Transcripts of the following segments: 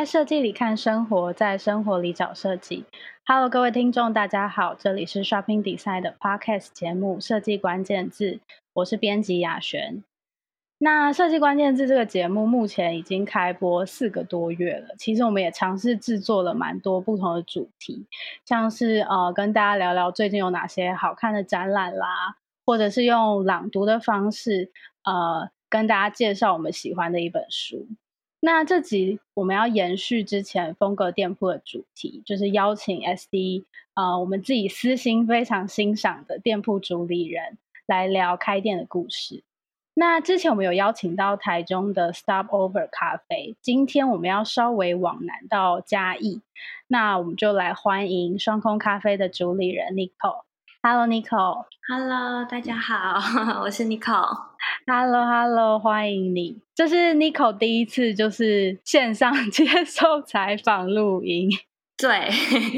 在设计里看生活，在生活里找设计。Hello，各位听众，大家好，这里是 Shopping Design 的 Podcast 节目《设计关键字》，我是编辑雅璇。那《设计关键字》这个节目目前已经开播四个多月了。其实我们也尝试制作了蛮多不同的主题，像是呃跟大家聊聊最近有哪些好看的展览啦，或者是用朗读的方式呃跟大家介绍我们喜欢的一本书。那这集我们要延续之前风格店铺的主题，就是邀请 SD，呃，我们自己私心非常欣赏的店铺主理人来聊开店的故事。那之前我们有邀请到台中的 Stopover 咖啡，今天我们要稍微往南到嘉义，那我们就来欢迎双空咖啡的主理人 Nicole。Hello，Nicole。Hello，大家好，我是 Nicole。Hello，Hello，hello, 欢迎你。这是 Nicole 第一次就是线上 接受采访录音。对，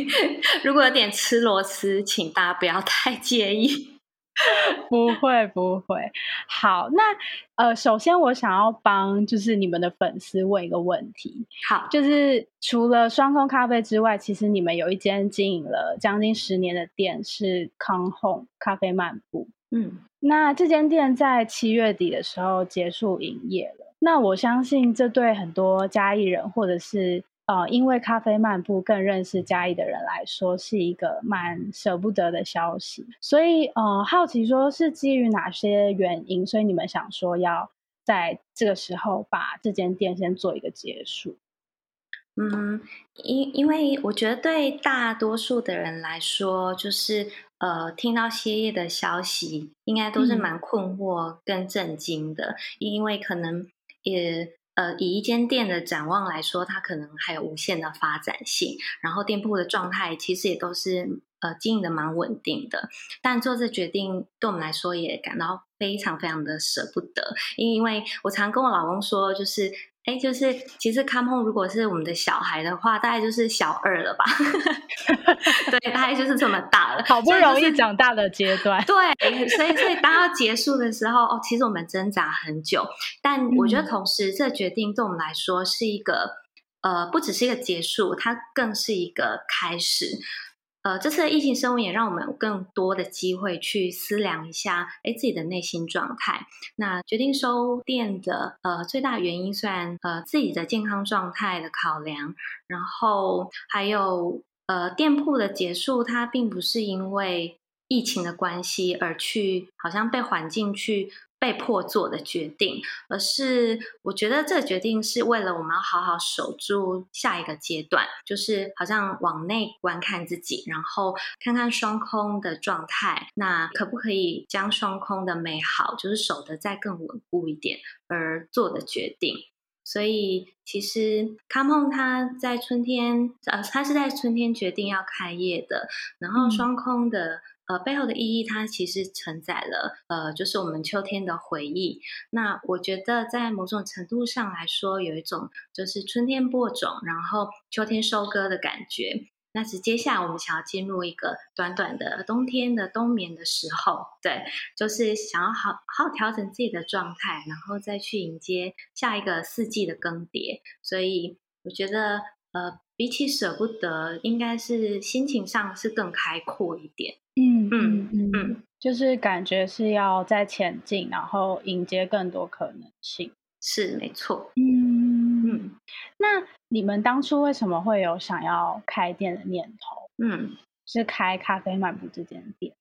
如果有点吃螺丝，请大家不要太介意。不会不会，好，那呃，首先我想要帮就是你们的粉丝问一个问题，好，就是除了双空咖啡之外，其实你们有一间经营了将近十年的店是 Come Home 咖啡漫步，嗯，那这间店在七月底的时候结束营业了，那我相信这对很多嘉义人或者是。呃，因为咖啡漫步更认识嘉义的人来说，是一个蛮舍不得的消息。所以，呃，好奇说是基于哪些原因，所以你们想说要在这个时候把这间店先做一个结束？嗯，因因为我觉得对大多数的人来说，就是呃，听到歇业的消息，应该都是蛮困惑跟震惊的，嗯、因为可能也。呃，以一间店的展望来说，它可能还有无限的发展性。然后店铺的状态其实也都是呃经营的蛮稳定的。但做这决定对我们来说也感到非常非常的舍不得，因为我常跟我老公说，就是。哎，就是其实 Come Home 如果是我们的小孩的话，大概就是小二了吧？对，大概就是这么大了，好不容易长大的阶段。对，所以所以当要结束的时候，哦，其实我们挣扎很久，但 我觉得同时这决定对我们来说是一个，呃，不只是一个结束，它更是一个开始。呃，这次的疫情升温也让我们有更多的机会去思量一下，哎，自己的内心状态。那决定收店的呃最大原因，虽然呃自己的健康状态的考量，然后还有呃店铺的结束，它并不是因为疫情的关系而去，好像被环境去。被迫做的决定，而是我觉得这个决定是为了我们要好好守住下一个阶段，就是好像往内观看自己，然后看看双空的状态，那可不可以将双空的美好，就是守得再更稳固一点而做的决定。所以其实 Come Home 它在春天，呃，他是在春天决定要开业的，然后双空的。嗯呃，背后的意义，它其实承载了，呃，就是我们秋天的回忆。那我觉得，在某种程度上来说，有一种就是春天播种，然后秋天收割的感觉。那是接下来我们想要进入一个短短的冬天的冬眠的时候，对，就是想要好好调整自己的状态，然后再去迎接下一个四季的更迭。所以我觉得，呃，比起舍不得，应该是心情上是更开阔一点。就是感觉是要在前进，然后迎接更多可能性，是没错。嗯嗯，那你们当初为什么会有想要开店的念头？嗯，是开咖啡漫步这间店。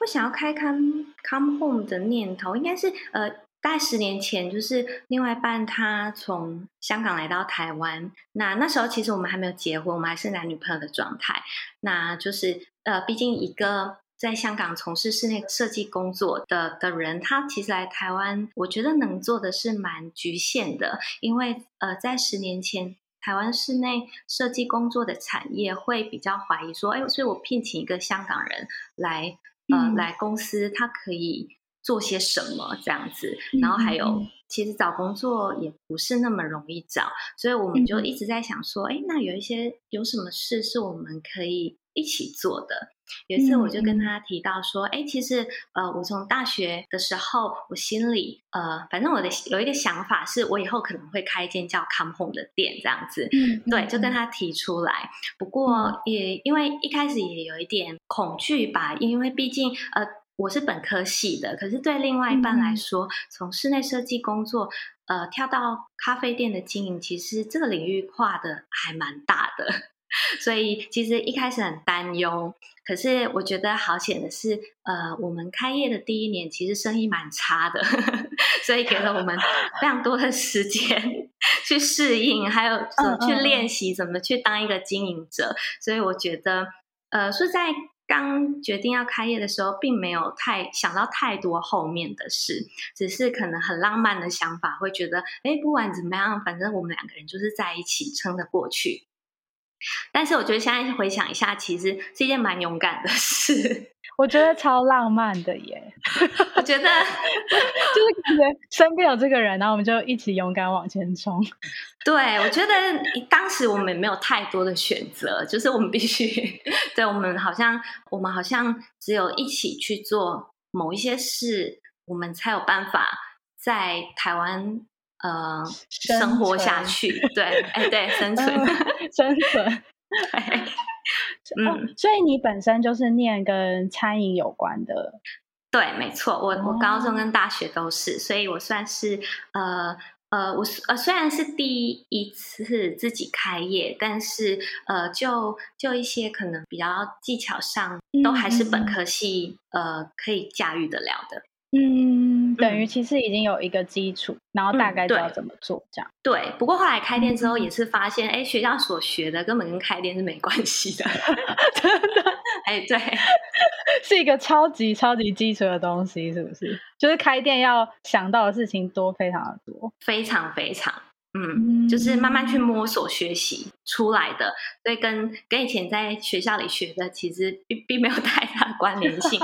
我想要开 Come Come Home 的念头，应该是呃，大概十年前，就是另外一半他从香港来到台湾，那那时候其实我们还没有结婚，我们还是男女朋友的状态，那就是。呃，毕竟一个在香港从事室内设计工作的的人，他其实来台湾，我觉得能做的是蛮局限的，因为呃，在十年前，台湾室内设计工作的产业会比较怀疑说，哎，所以我聘请一个香港人来，呃，来公司，他可以做些什么这样子，然后还有，其实找工作也不是那么容易找，所以我们就一直在想说，哎，那有一些有什么事是我们可以。一起做的。有一次我就跟他提到说，哎、嗯，其实呃，我从大学的时候，我心里呃，反正我的有一个想法是，我以后可能会开一间叫 Come Home 的店这样子。嗯，对，就跟他提出来。不过也因为一开始也有一点恐惧吧，因为毕竟呃，我是本科系的，可是对另外一半来说，嗯、从室内设计工作呃跳到咖啡店的经营，其实这个领域跨的还蛮大的。所以其实一开始很担忧，可是我觉得好险的是，呃，我们开业的第一年其实生意蛮差的，所以给了我们非常多的时间去适应，还有怎么去练习怎么去当一个经营者。所以我觉得，呃，是在刚决定要开业的时候，并没有太想到太多后面的事，只是可能很浪漫的想法，会觉得，哎，不管怎么样，反正我们两个人就是在一起撑得过去。但是我觉得现在回想一下，其实是一件蛮勇敢的 事。我觉得超浪漫的耶！我觉得 就是感觉身边有这个人，然后我们就一起勇敢往前冲。对，我觉得当时我们没有太多的选择，就是我们必须，对，我们好像我们好像只有一起去做某一些事，我们才有办法在台湾。呃，生活下去，对，哎，对，生存，生存，嗯、哦，所以你本身就是念跟餐饮有关的，对，没错，我我高中跟大学都是，所以我算是呃呃，我呃虽然是第一次自己开业，但是呃，就就一些可能比较技巧上，都还是本科系、嗯、呃可以驾驭得了的。嗯，等于其实已经有一个基础，嗯、然后大概知道怎么做这样。对，不过后来开店之后也是发现，哎、嗯，学校所学的根本跟开店是没关系的，真的。哎，对，是一个超级超级基础的东西，是不是？就是开店要想到的事情多，非常的多，非常非常，嗯，嗯就是慢慢去摸索学习出来的，所以跟跟以前在学校里学的其实并并没有太大的关联性。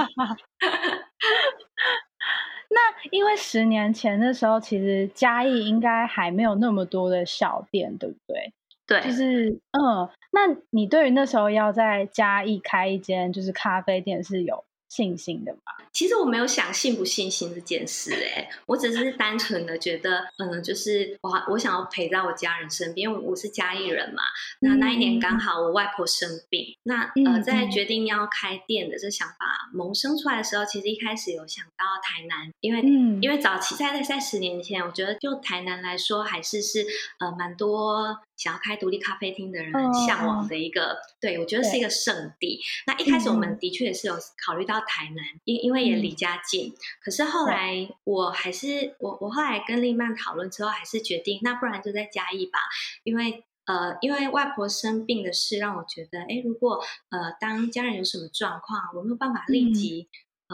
那因为十年前的时候，其实嘉义应该还没有那么多的小店，对不对？对，就是嗯，那你对于那时候要在嘉义开一间就是咖啡店是有信心的吧？其实我没有想信不信心这件事，哎，我只是单纯的觉得，嗯，就是我我想要陪在我家人身边，因为我是家里人嘛。那那一年刚好我外婆生病，那呃，在决定要开店的这想法萌生出来的时候，其实一开始有想到台南，因为因为早期在在在十年前，我觉得就台南来说，还是是呃蛮多。想要开独立咖啡厅的人很向往的一个，哦、对，我觉得是一个圣地。那一开始我们的确也是有考虑到台南，因、嗯、因为也离家近。嗯、可是后来我还是我我后来跟另一半讨论之后，还是决定，那不然就在嘉义吧。因为呃，因为外婆生病的事，让我觉得，哎，如果呃当家人有什么状况，我没有办法立即。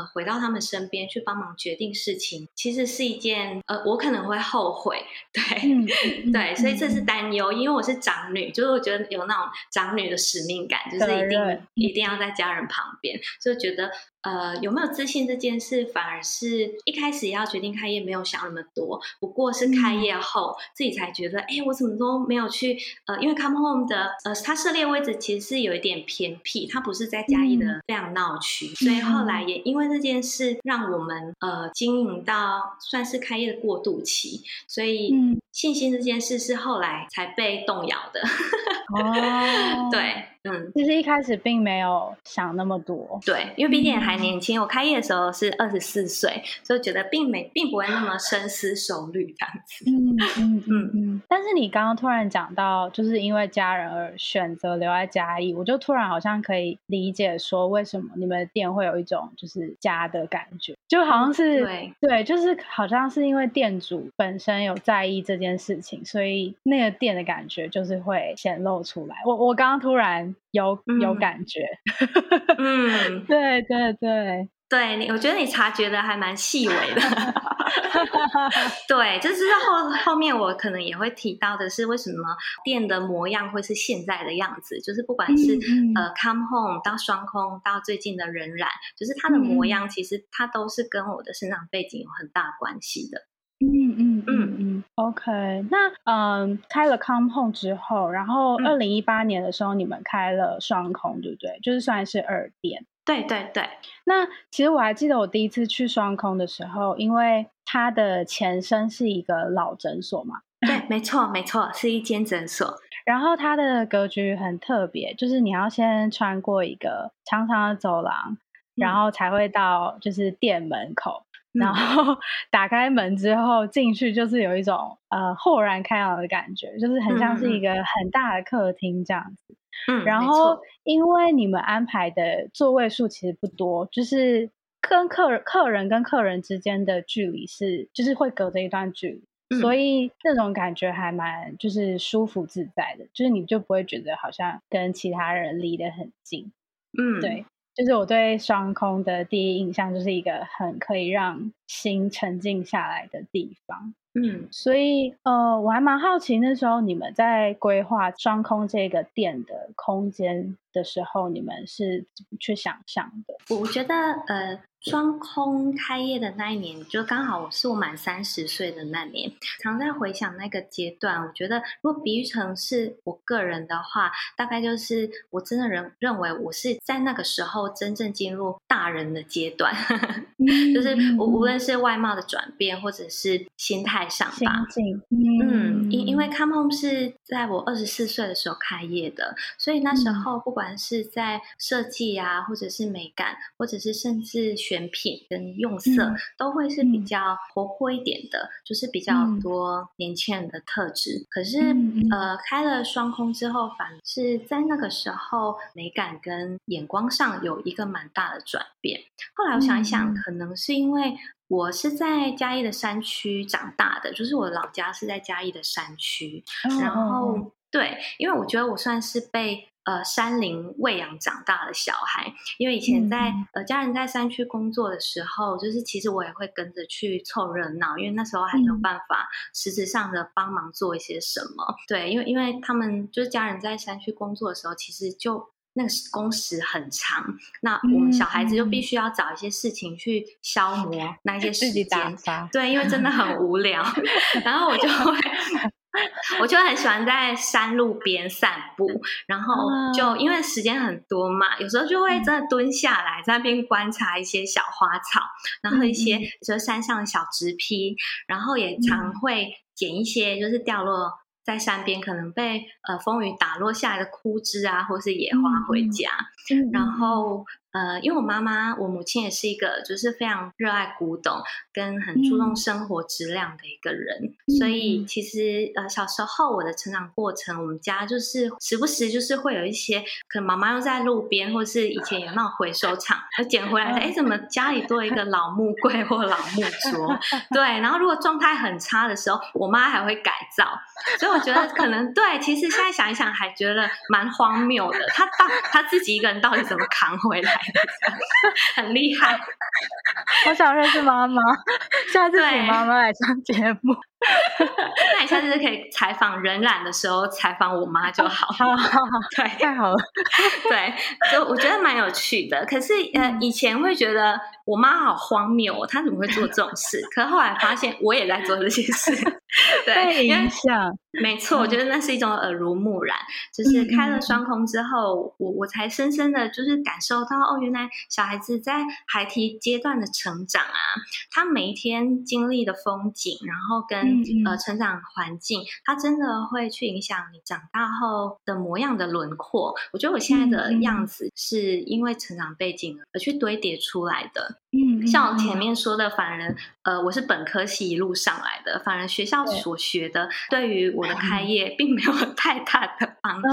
回到他们身边去帮忙决定事情，其实是一件呃，我可能会后悔，对，嗯、对，所以这是担忧，因为我是长女，就是我觉得有那种长女的使命感，就是一定一定要在家人旁边，所以觉得。呃，有没有自信这件事，反而是一开始要决定开业没有想那么多，不过是开业后、嗯、自己才觉得，哎，我怎么都没有去呃，因为 Come Home 的呃，它设立位置其实是有一点偏僻，它不是在嘉义的非常闹区，嗯、所以后来也因为这件事，让我们呃经营到算是开业的过渡期，所以信心这件事是后来才被动摇的。哦，对。嗯，其实一开始并没有想那么多，对，因为毕竟也还年轻。嗯、我开业的时候是二十四岁，所以觉得并没并不会那么深思熟虑这样子。嗯嗯嗯嗯。但是你刚刚突然讲到，就是因为家人而选择留在嘉义，我就突然好像可以理解说，为什么你们的店会有一种就是家的感觉，就好像是、嗯、对对，就是好像是因为店主本身有在意这件事情，所以那个店的感觉就是会显露出来。我我刚刚突然。有有感觉，嗯，对对对。对，你我觉得你察觉的还蛮细微的，对，就是后后面我可能也会提到的是，为什么店的模样会是现在的样子，就是不管是、嗯、呃 Come Home 到双空到最近的仍然，就是它的模样，其实它都是跟我的生长背景有很大关系的。，OK，那嗯，开了 Come Home 之后，然后二零一八年的时候，你们开了双空，对不对？就是算是二店。对对对。那其实我还记得我第一次去双空的时候，因为它的前身是一个老诊所嘛。对，没错没错，是一间诊所。然后它的格局很特别，就是你要先穿过一个长长的走廊，然后才会到就是店门口。然后 打开门之后进去，就是有一种呃豁然开朗的感觉，就是很像是一个很大的客厅这样子。嗯，然后因为你们安排的座位数其实不多，就是跟客人客人跟客人之间的距离是就是会隔着一段距离，嗯，所以那种感觉还蛮就是舒服自在的，就是你就不会觉得好像跟其他人离得很近。嗯，对。就是我对双空的第一印象，就是一个很可以让心沉静下来的地方。嗯，所以呃，我还蛮好奇，那时候你们在规划双空这个店的空间的时候，你们是怎么去想象的？我觉得呃。双空开业的那一年，就刚好我是我满三十岁的那年。常在回想那个阶段，我觉得如果比喻成是我个人的话，大概就是我真的认认为我是在那个时候真正进入大人的阶段，就是我无论是外貌的转变，或者是心态上吧。嗯，因因为 Come Home 是在我二十四岁的时候开业的，所以那时候不管是在设计啊，或者是美感，或者是甚至。选品跟用色、嗯、都会是比较活泼一点的，嗯、就是比较多年轻人的特质。嗯、可是，嗯、呃，开了双空之后，反而是在那个时候美感跟眼光上有一个蛮大的转变。后来我想一想，嗯、可能是因为我是在嘉义的山区长大的，就是我的老家是在嘉义的山区，哦、然后对，因为我觉得我算是被。呃，山林喂养长大的小孩，因为以前在、嗯、呃家人在山区工作的时候，就是其实我也会跟着去凑热闹，因为那时候还没有办法实质上的帮忙做一些什么。嗯、对，因为因为他们就是家人在山区工作的时候，其实就那个工时很长，那我们小孩子就必须要找一些事情去消磨那一些时间。对，因为真的很 无聊，然后我就会。我就很喜欢在山路边散步，然后就因为时间很多嘛，有时候就会真的蹲下来在那边观察一些小花草，然后一些就是山上的小植被，然后也常会捡一些就是掉落在山边可能被呃风雨打落下来的枯枝啊，或是野花回家，然后。呃，因为我妈妈，我母亲也是一个就是非常热爱古董跟很注重生活质量的一个人，嗯、所以其实呃小时候我的成长过程，我们家就是时不时就是会有一些可能妈妈又在路边，或是以前有那种回收厂，就捡回来的，哎，怎么家里多一个老木柜或老木桌？对，然后如果状态很差的时候，我妈还会改造，所以我觉得可能对，其实现在想一想还觉得蛮荒谬的，她到她自己一个人到底怎么扛回来？很厉害，我想认识妈妈，下次请妈妈来上节目。那你下次可以采访人染的时候采访我妈就好。好好好，对，太好了。对，就我觉得蛮有趣的。可是呃，以前会觉得我妈好荒谬哦，她怎么会做这种事？可是后来发现我也在做这些事。对，影响。没错，我觉得那是一种耳濡目染。就是开了双空之后，我我才深深的就是感受到，哦，原来小孩子在孩提阶段的成长啊，他每一天经历的风景，然后跟呃，成长环境，它真的会去影响你长大后的模样的轮廓。我觉得我现在的样子是因为成长背景而去堆叠出来的。嗯，像我前面说的，反而呃，我是本科系一路上来的，反而学校所学的对于我的开业并没有 太大的帮助。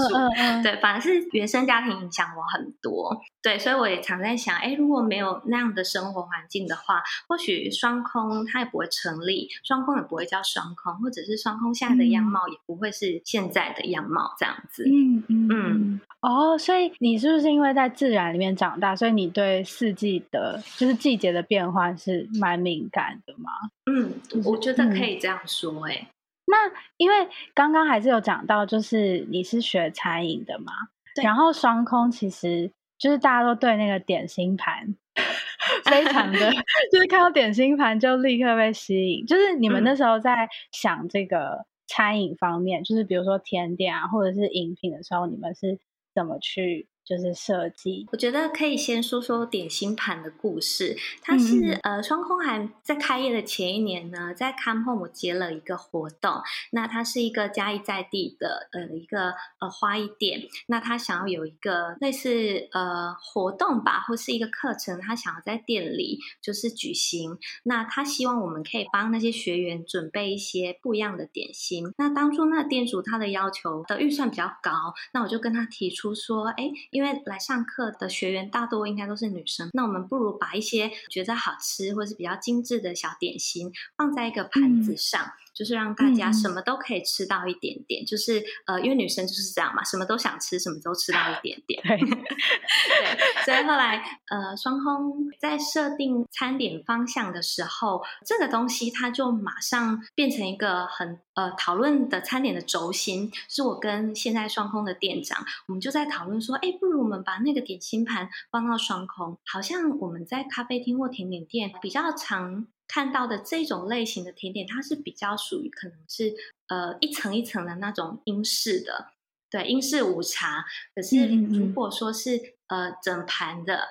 对，反而是原生家庭影响我很多。对，所以我也常在想，哎，如果没有那样的生活环境的话，或许双空它也不会成立，双空也不会叫双空，或者是双空现在的样貌也不会是现在的样貌这样子。嗯嗯嗯。哦，所以你是不是因为在自然里面长大，所以你对四季的，就是季节的变化是蛮敏感的吗？嗯，我觉得可以这样说。诶，那因为刚刚还是有讲到，就是你是学餐饮的嘛，对然后双空其实。就是大家都对那个点心盘 非常的，就是看到点心盘就立刻被吸引。就是你们那时候在想这个餐饮方面，嗯、就是比如说甜点啊，或者是饮品的时候，你们是怎么去？就是设计，我觉得可以先说说点心盘的故事。它是、嗯、呃，双空还在开业的前一年呢，在 Come Home 我接了一个活动。那它是一个嘉义在地的呃一个呃花艺店。那他想要有一个类似呃活动吧，或是一个课程，他想要在店里就是举行。那他希望我们可以帮那些学员准备一些不一样的点心。那当初那个店主他的要求的预算比较高，那我就跟他提出说，哎。因为来上课的学员大多应该都是女生，那我们不如把一些觉得好吃或是比较精致的小点心放在一个盘子上。嗯就是让大家什么都可以吃到一点点，嗯、就是呃，因为女生就是这样嘛，什么都想吃，什么都吃到一 点点。对，对，所以后来呃，双空在设定餐点方向的时候，这个东西它就马上变成一个很呃讨论的餐点的轴心。是我跟现在双空的店长，我们就在讨论说，哎，不如我们把那个点心盘放到双空，好像我们在咖啡厅或甜点店比较常。看到的这种类型的甜点，它是比较属于可能是呃一层一层的那种英式的，对，英式午茶。可是如果说是呃整盘的。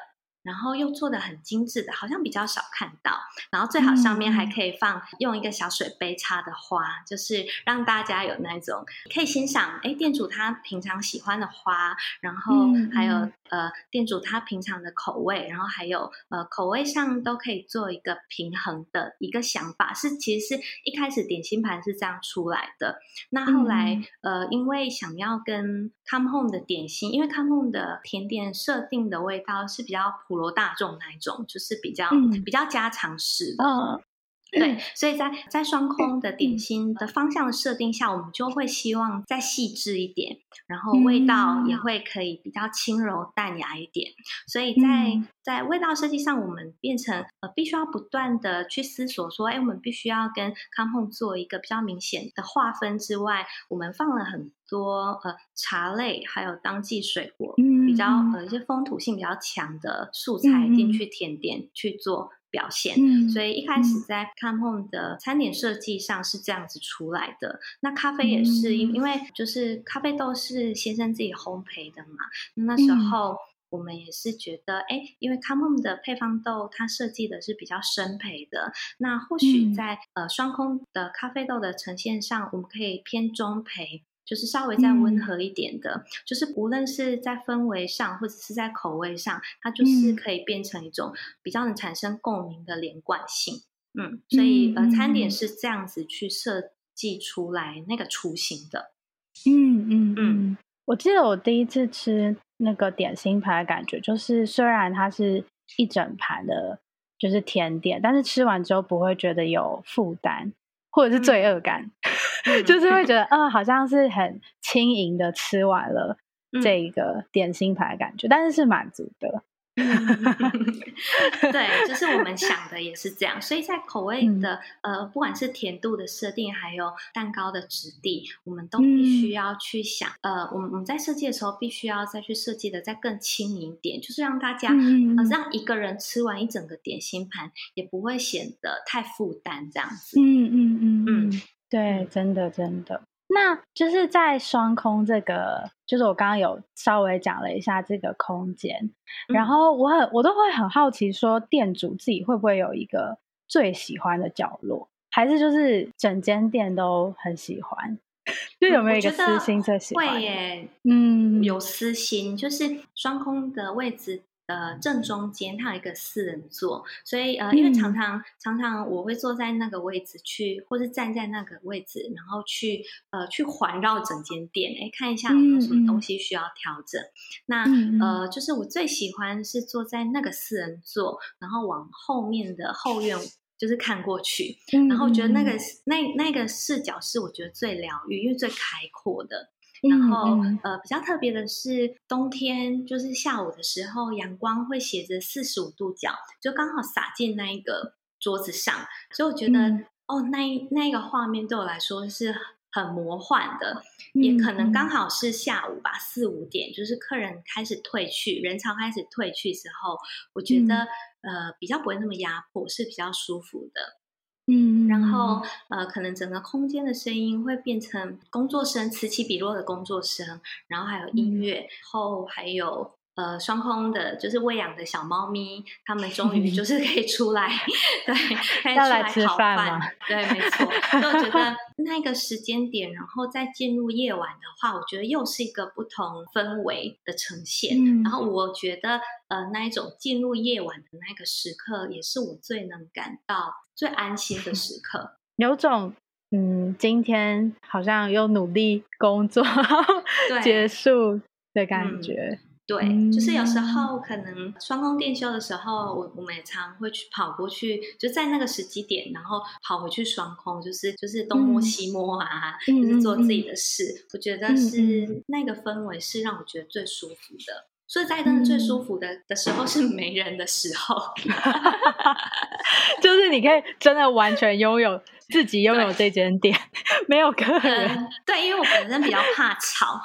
然后又做的很精致的，好像比较少看到。然后最好上面还可以放用一个小水杯插的花，嗯、就是让大家有那种可以欣赏。哎，店主他平常喜欢的花，然后还有、嗯、呃店主他平常的口味，然后还有呃口味上都可以做一个平衡的一个想法。是其实是一开始点心盘是这样出来的。那后来、嗯、呃因为想要跟 Come Home 的点心，因为 Come Home 的甜点设定的味道是比较普。罗大众那一种，就是比较、嗯、比较家常式的。嗯对，所以在在双空的点心的方向的设定下，我们就会希望再细致一点，然后味道也会可以比较轻柔淡雅一点。所以在在味道设计上，我们变成呃必须要不断的去思索说，哎，我们必须要跟 Come Home 做一个比较明显的划分之外，我们放了很多呃茶类，还有当季水果，比较呃一些风土性比较强的素材进去甜点去做。表现，嗯、所以一开始在 Come Home 的餐点设计上是这样子出来的。那咖啡也是，因因为就是咖啡豆是先生自己烘焙的嘛。那时候我们也是觉得，哎、嗯，因为 Come Home 的配方豆它设计的是比较深焙的，那或许在、嗯、呃双空的咖啡豆的呈现上，我们可以偏中焙。就是稍微再温和一点的，嗯、就是无论是在氛围上或者是在口味上，它就是可以变成一种比较能产生共鸣的连贯性。嗯，所以呃，餐点是这样子去设计出来那个雏形的。嗯嗯嗯，我记得我第一次吃那个点心盘的感觉，就是虽然它是一整盘的，就是甜点，但是吃完之后不会觉得有负担。或者是罪恶感，嗯、就是会觉得，嗯、呃，好像是很轻盈的吃完了这一个点心盘的感觉，嗯、但是是满足的。对，就是我们想的也是这样，所以在口味的、嗯、呃，不管是甜度的设定，还有蛋糕的质地，我们都必须要去想。嗯、呃，我们我们在设计的时候，必须要再去设计的再更轻盈一点，就是让大家，嗯、呃，让一个人吃完一整个点心盘，也不会显得太负担，这样子。嗯嗯嗯嗯，嗯对，真的真的。那就是在双空这个，就是我刚刚有稍微讲了一下这个空间，嗯、然后我很我都会很好奇，说店主自己会不会有一个最喜欢的角落，还是就是整间店都很喜欢？就有没有一个私心最喜欢？会耶，嗯，有私心，就是双空的位置。呃，正中间它有一个四人座，所以呃，因为常常、嗯、常常我会坐在那个位置去，或是站在那个位置，然后去呃去环绕整间店，哎，看一下有没有什么东西需要调整。嗯、那、嗯、呃，就是我最喜欢是坐在那个四人座，然后往后面的后院就是看过去，嗯、然后觉得那个那那个视角是我觉得最疗愈，因为最开阔的。然后，嗯、呃，比较特别的是，冬天就是下午的时候，阳光会斜着四十五度角，就刚好洒进那一个桌子上，所以我觉得，嗯、哦，那那一个画面对我来说是很魔幻的，也可能刚好是下午吧，四五点，就是客人开始退去，人潮开始退去之后，我觉得、嗯、呃比较不会那么压迫，是比较舒服的。嗯，然后呃，可能整个空间的声音会变成工作声，此起彼落的工作声，然后还有音乐，嗯、后还有。呃，双空的，就是喂养的小猫咪，它们终于就 是可以出来，对，可以出来吃饭，对，没错。就我觉得 那个时间点，然后再进入夜晚的话，我觉得又是一个不同氛围的呈现。嗯、然后我觉得，呃，那一种进入夜晚的那个时刻，也是我最能感到最安心的时刻。有种，嗯，今天好像又努力工作结束的感觉。嗯对，就是有时候可能双空店休的时候，我我们也常会去跑过去，就在那个时机点，然后跑回去双空，就是就是东摸西摸啊，嗯、就是做自己的事。嗯、我觉得是那个氛围是让我觉得最舒服的。所以在真的最舒服的的时候是没人的时候，就是你可以真的完全拥有自己拥有这间店，没有客人、嗯。对，因为我本身比较怕吵。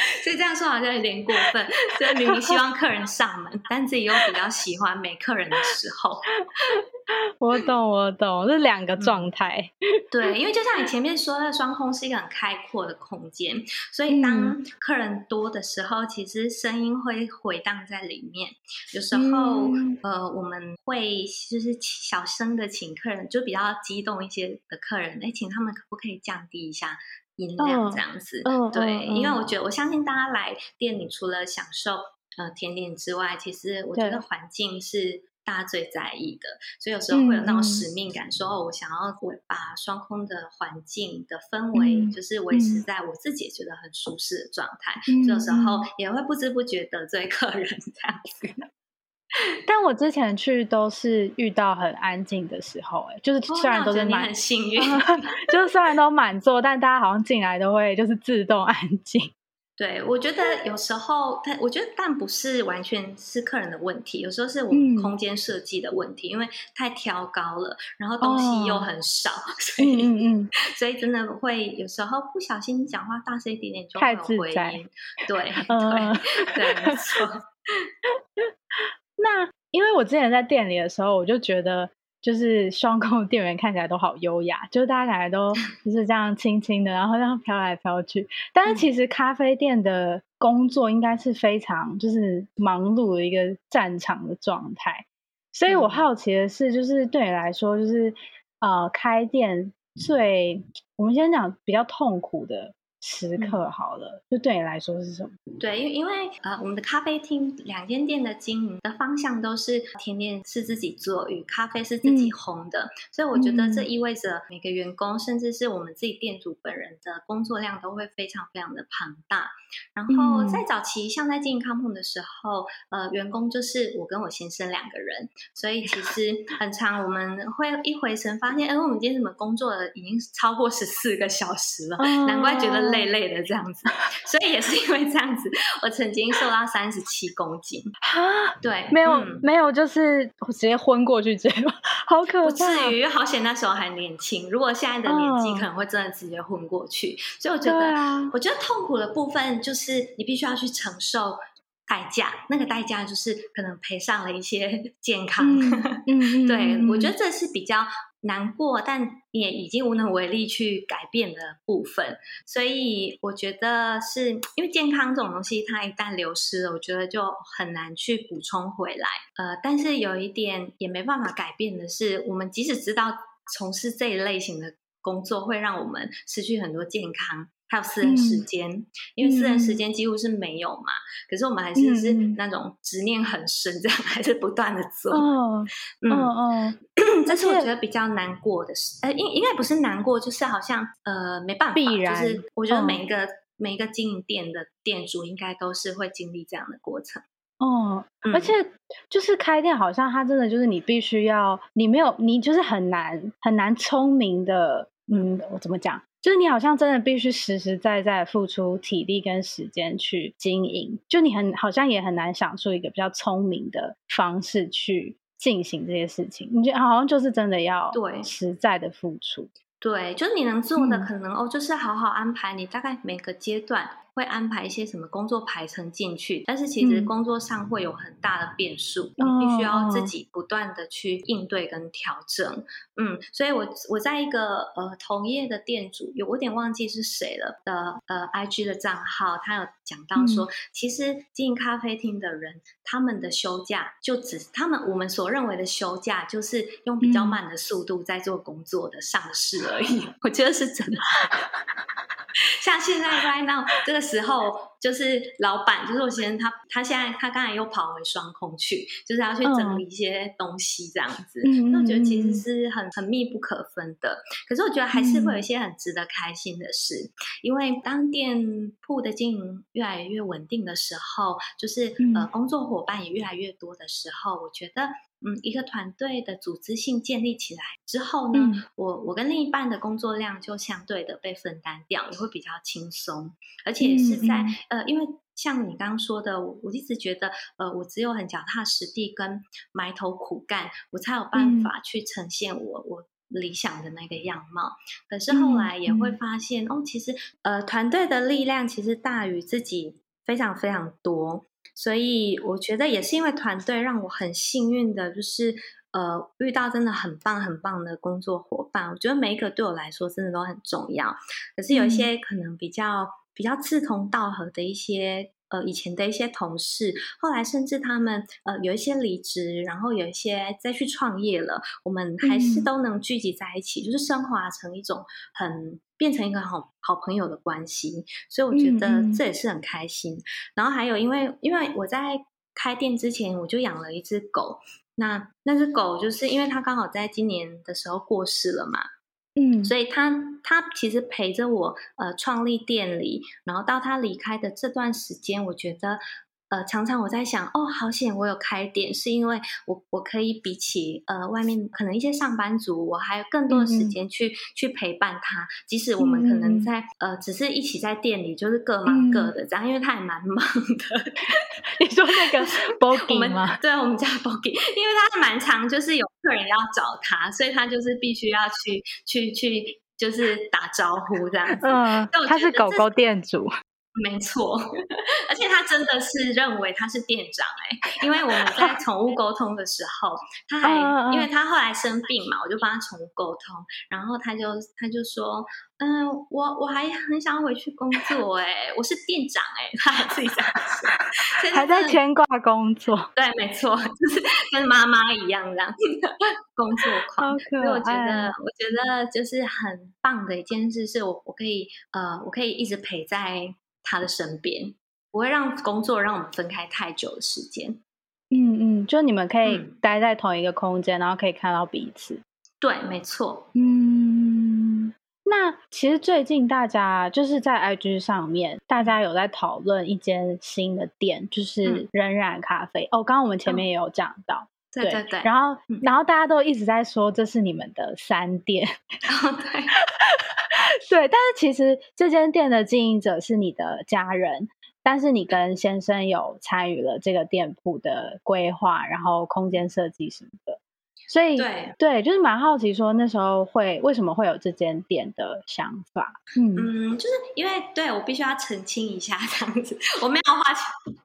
所以这样说好像有点过分，所以明明希望客人上门，但自己又比较喜欢没客人的时候。我懂，我懂，这两个状态。对，因为就像你前面说的，双空是一个很开阔的空间，所以当客人多的时候，其实声音会回荡在里面。有时候，嗯、呃，我们会就是小声的请客人，就比较激动一些的客人，哎，请他们可不可以降低一下？音量这样子，嗯、对，嗯、因为我觉。得，我相信大家来店里除了享受呃甜点之外，其实我觉得环境是大家最在意的，所以有时候会有那种使命感，说、嗯、哦，我想要我把双空的环境的氛围，就是维持在我自己也觉得很舒适的状态，嗯、所以有时候也会不知不觉得罪客人这样子。但我之前去都是遇到很安静的时候，哎，就是虽然都是满，很幸运 就是虽然都满座，但大家好像进来都会就是自动安静。对，我觉得有时候，但我觉得但不是完全是客人的问题，有时候是我们空间设计的问题，嗯、因为太挑高了，然后东西又很少，哦、所以嗯嗯，所以真的会有时候不小心讲话大声一点点就会有回音，对、嗯、对对，没错。那因为我之前在店里的时候，我就觉得就是双控店员看起来都好优雅，就是大家感觉都 就是这样轻轻的，然后这样飘来飘去。但是其实咖啡店的工作应该是非常就是忙碌的一个战场的状态，所以我好奇的是，就是对你来说，就是呃开店最我们先讲比较痛苦的。时刻好了，就对你来说是什么？对，因为因为呃，我们的咖啡厅两间店的经营的方向都是甜点是自己做，与咖啡是自己烘的，嗯、所以我觉得这意味着每个员工，嗯、甚至是我们自己店主本人的工作量都会非常非常的庞大。然后在早期，像在经营康碰的时候，呃，员工就是我跟我先生两个人，所以其实 很长我们会一回神发现，哎，我们今天怎么工作了已经超过十四个小时了，嗯、难怪觉得。累累的这样子，所以也是因为这样子，我曾经瘦到三十七公斤啊，对，没有、嗯、没有，就是我直接昏过去这样，好可怕。不至于，好险那时候还年轻。如果现在的年纪，可能会真的直接昏过去。嗯、所以我觉得，啊、我觉得痛苦的部分就是你必须要去承受代价，那个代价就是可能赔上了一些健康。嗯，嗯对，我觉得这是比较。难过，但也已经无能为力去改变的部分，所以我觉得是因为健康这种东西，它一旦流失了，我觉得就很难去补充回来。呃，但是有一点也没办法改变的是，我们即使知道从事这一类型的工作会让我们失去很多健康。还有私人时间，嗯、因为私人时间几乎是没有嘛。嗯、可是我们还是是那种执念很深，这样、嗯、还是不断的做。哦，嗯哦，这是我觉得比较难过的事。呃，应应该不是难过，就是好像呃没办法。必然，就是我觉得每一个、哦、每一个经营店的店主应该都是会经历这样的过程。哦，嗯、而且就是开店，好像它真的就是你必须要，你没有你就是很难很难聪明的，嗯，我怎么讲？就是你好像真的必须实实在在付出体力跟时间去经营，就你很好像也很难想出一个比较聪明的方式去进行这些事情。你觉得好像就是真的要对实在的付出。对，就是你能做的嗯、可能哦，就是好好安排你大概每个阶段。会安排一些什么工作排程进去，但是其实工作上会有很大的变数，嗯、你必须要自己不断的去应对跟调整。嗯，所以我我在一个呃同业的店主，有我有点忘记是谁了的呃 IG 的账号，他有讲到说，嗯、其实经营咖啡厅的人，他们的休假就只他们我们所认为的休假，就是用比较慢的速度在做工作的上市而已。嗯、我觉得是真的。像现在 right now 这个时候，就是老板，就是我先生他，他他现在他刚才又跑回双空去，就是要去整理一些东西这样子。嗯，那我觉得其实是很很密不可分的。可是我觉得还是会有一些很值得开心的事，嗯、因为当店铺的经营越来越稳定的时候，就是、嗯、呃工作伙伴也越来越多的时候，我觉得。嗯，一个团队的组织性建立起来之后呢，嗯、我我跟另一半的工作量就相对的被分担掉，也会比较轻松，而且是在、嗯嗯、呃，因为像你刚刚说的，我我一直觉得，呃，我只有很脚踏实地跟埋头苦干，我才有办法去呈现我、嗯、我理想的那个样貌。可是后来也会发现，嗯、哦，其实呃，团队的力量其实大于自己非常非常多。所以我觉得也是因为团队让我很幸运的，就是呃遇到真的很棒很棒的工作伙伴。我觉得每一个对我来说真的都很重要。可是有一些可能比较、嗯、比较志同道合的一些。呃，以前的一些同事，后来甚至他们呃有一些离职，然后有一些再去创业了，我们还是都能聚集在一起，嗯、就是升华成一种很变成一个好好朋友的关系，所以我觉得这也是很开心。嗯、然后还有，因为因为我在开店之前我就养了一只狗，那那只狗就是因为它刚好在今年的时候过世了嘛。嗯，所以他他其实陪着我，呃，创立店里，然后到他离开的这段时间，我觉得。呃，常常我在想，哦，好险我有开店，是因为我我可以比起呃外面可能一些上班族，我还有更多的时间去、嗯、去陪伴他。即使我们可能在、嗯、呃只是一起在店里，就是各忙各的这样，嗯、因为他也蛮忙的。你说那个 Boggy 吗？对，我们叫 Boggy，因为他蛮常就是有客人要找他，所以他就是必须要去去去，就是打招呼这样子。嗯，他是狗狗店主。没错，而且他真的是认为他是店长哎，因为我们在 宠物沟通的时候，他还因为他后来生病嘛，我就帮他宠物沟通，然后他就他就说，嗯，我我还很想回去工作哎，我是店长哎，他还自己这样说，还在牵挂工作，对，没错，就是跟妈妈一样这样工作狂，所以我觉得我觉得就是很棒的一件事，是我我可以呃我可以一直陪在。他的身边不会让工作让我们分开太久的时间。嗯嗯，就你们可以待在同一个空间，嗯、然后可以看到彼此。对，没错。嗯，那其实最近大家就是在 IG 上面，大家有在讨论一间新的店，就是仍然咖啡。嗯、哦，刚刚我们前面也有讲到。嗯对对对，然后、嗯、然后大家都一直在说这是你们的三店，哦、对，对，但是其实这间店的经营者是你的家人，但是你跟先生有参与了这个店铺的规划，然后空间设计什么的，所以对。对，就是蛮好奇说那时候会为什么会有这间店的想法，嗯。嗯，就是因为对我必须要澄清一下这样子，我没有花钱。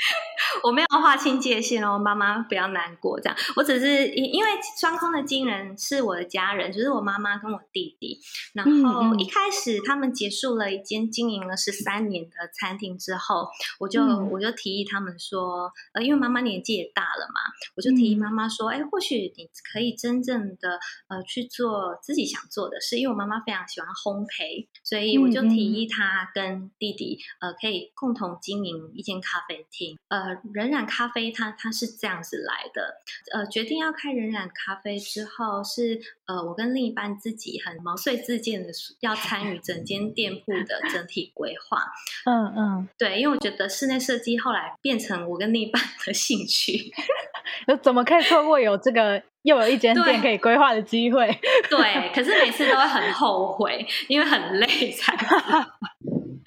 我没有划清界限哦，妈妈不要难过。这样，我只是因因为双空的经营人是我的家人，就是我妈妈跟我弟弟。然后一开始他们结束了一间经营了十三年的餐厅之后，我就、嗯、我就提议他们说，呃，因为妈妈年纪也大了嘛，我就提议妈妈说，哎，或许你可以真正的呃去做自己想做的事，因为我妈妈非常喜欢烘焙，所以我就提议她跟弟弟呃可以共同经营一间咖啡厅。呃，荏染咖啡它它是这样子来的。呃，决定要开荏染咖啡之后，是呃，我跟另一半自己很毛遂自荐的，要参与整间店铺的整体规划。嗯嗯，对，因为我觉得室内设计后来变成我跟另一半的兴趣。怎么可以错过有这个又有一间店可以规划的机会？对，可是每次都会很后悔，因为很累才。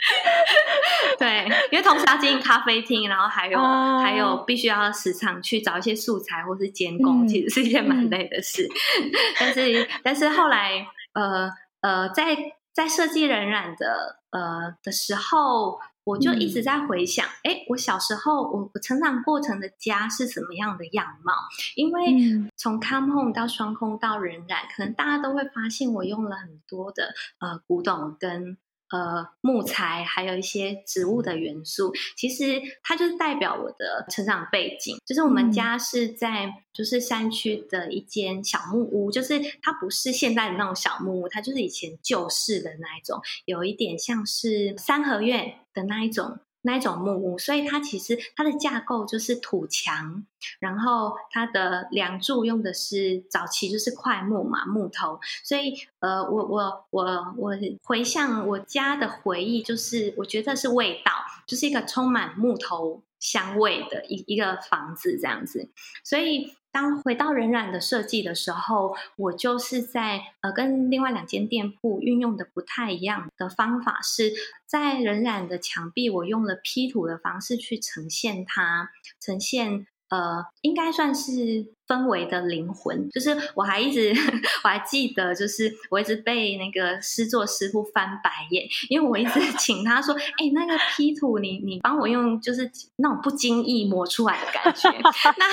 对，因为同时要经营咖啡厅，然后还有、uh, 还有必须要时常去找一些素材或是监工，嗯、其实是一件蛮累的事。嗯、但是但是后来呃呃，在在设计人染的呃的时候。我就一直在回想，哎、嗯，我小时候我我成长过程的家是什么样的样貌？因为从 Come Home 到双空到人染，可能大家都会发现我用了很多的呃古董跟。呃，木材还有一些植物的元素，其实它就是代表我的成长背景。就是我们家是在就是山区的一间小木屋，就是它不是现在的那种小木屋，它就是以前旧式的那一种，有一点像是三合院的那一种。那一种木屋，所以它其实它的架构就是土墙，然后它的梁柱用的是早期就是块木嘛，木头，所以呃，我我我我回想我家的回忆，就是我觉得是味道，就是一个充满木头香味的一一个房子这样子，所以。当回到人染的设计的时候，我就是在呃跟另外两间店铺运用的不太一样的方法，是在人染的墙壁，我用了 P 图的方式去呈现它，呈现呃应该算是氛围的灵魂。就是我还一直 我还记得，就是我一直被那个师作师傅翻白眼，因为我一直 请他说：“哎、欸，那个 P 图你你帮我用，就是那种不经意磨出来的感觉。” 那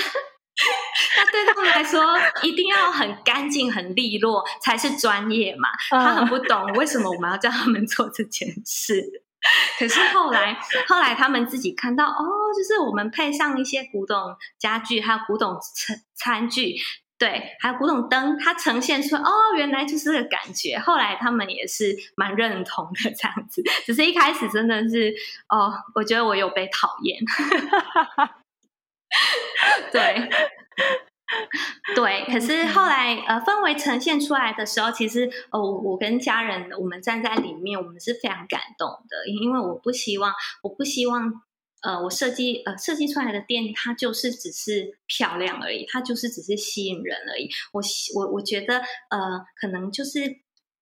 那对他们来说，一定要很干净、很利落才是专业嘛。他很不懂为什么我们要叫他们做这件事。可是后来，后来他们自己看到，哦，就是我们配上一些古董家具，还有古董餐餐具，对，还有古董灯，它呈现出哦，原来就是这个感觉。后来他们也是蛮认同的，这样子。只是一开始真的是，哦，我觉得我有被讨厌。对，对，可是后来呃，氛围呈现出来的时候，其实哦，我跟家人我们站在里面，我们是非常感动的，因为我不希望，我不希望呃，我设计呃设计出来的店，它就是只是漂亮而已，它就是只是吸引人而已。我我我觉得呃，可能就是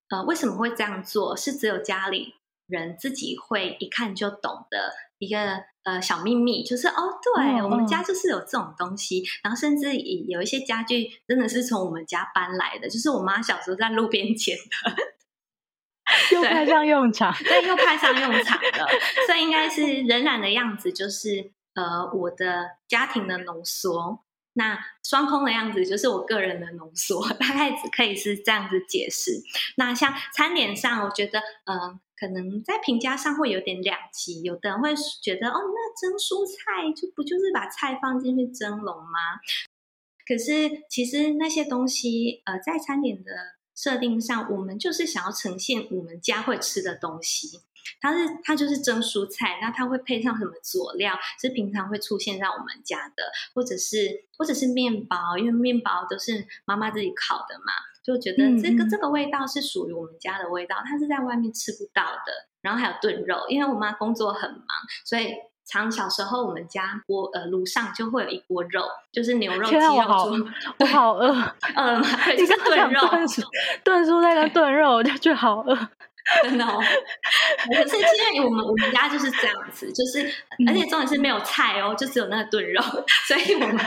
呃，为什么会这样做，是只有家里人自己会一看就懂的一个。呃，小秘密就是哦，对、嗯、我们家就是有这种东西，然后甚至有一些家具真的是从我们家搬来的，就是我妈小时候在路边捡的，又派上用场，对，又派上用场了。所以应该是仍然的样子，就是呃，我的家庭的浓缩。那双空的样子就是我个人的浓缩，大概只可以是这样子解释。那像餐点上，我觉得嗯。可能在评价上会有点两极，有的人会觉得哦，那蒸蔬菜就不就是把菜放进去蒸笼吗？可是其实那些东西，呃，在餐点的设定上，我们就是想要呈现我们家会吃的东西。它是它就是蒸蔬菜，那它会配上什么佐料？是平常会出现在我们家的，或者是或者是面包，因为面包都是妈妈自己烤的嘛。就觉得这个、嗯、这个味道是属于我们家的味道，它是在外面吃不到的。然后还有炖肉，因为我妈工作很忙，所以常小时候我们家锅呃炉上就会有一锅肉，就是牛肉、鸡肉我好，我好饿，饿了吗？就是炖肉，炖蔬菜跟炖肉，我就觉得好饿。真的哦，可是因为我们我们家就是这样子，就是而且重点是没有菜哦，就只有那个炖肉，所以我们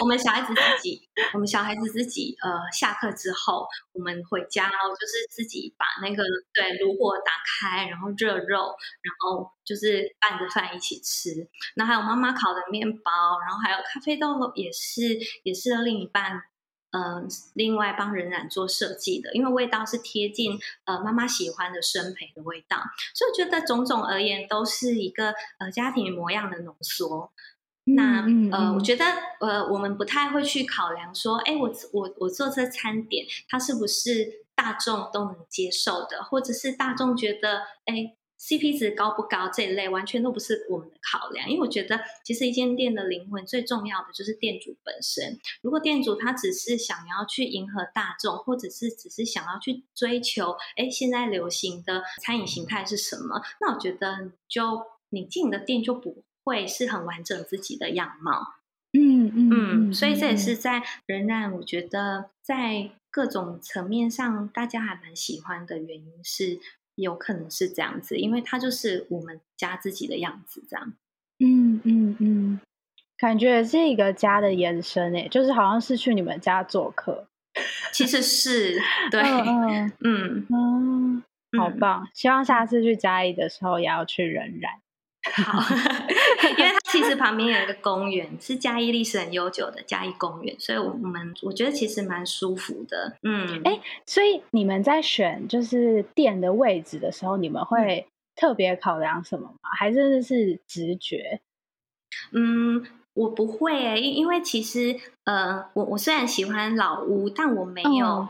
我们小孩子自己，我们小孩子自己呃下课之后，我们回家哦，就是自己把那个对炉火打开，然后热肉，然后就是拌着饭一起吃。那还有妈妈烤的面包，然后还有咖啡豆也是也是另一半。嗯、呃，另外帮人染做设计的，因为味道是贴近呃妈妈喜欢的生培的味道，所以我觉得种种而言都是一个呃家庭模样的浓缩。嗯、那呃，嗯、我觉得呃我们不太会去考量说，哎，我我我做这餐点，它是不是大众都能接受的，或者是大众觉得哎。CP 值高不高这一类完全都不是我们的考量，因为我觉得其实一间店的灵魂最重要的就是店主本身。如果店主他只是想要去迎合大众，或者是只是想要去追求，哎，现在流行的餐饮形态是什么？那我觉得就你进的店就不会是很完整自己的样貌。嗯嗯嗯，所以这也是在仍然，我觉得在各种层面上大家还蛮喜欢的原因是。有可能是这样子，因为它就是我们家自己的样子，这样。嗯嗯嗯，感觉是一个家的延伸诶，就是好像是去你们家做客。其实是对，嗯嗯嗯，好棒！希望下次去嘉义的时候也要去仍然。好，其实旁边有一个公园，是嘉义历史很悠久的嘉义公园，所以我们我觉得其实蛮舒服的。嗯，哎，所以你们在选就是店的位置的时候，你们会特别考量什么吗？还是是直觉？嗯，我不会诶，因因为其实呃，我我虽然喜欢老屋，但我没有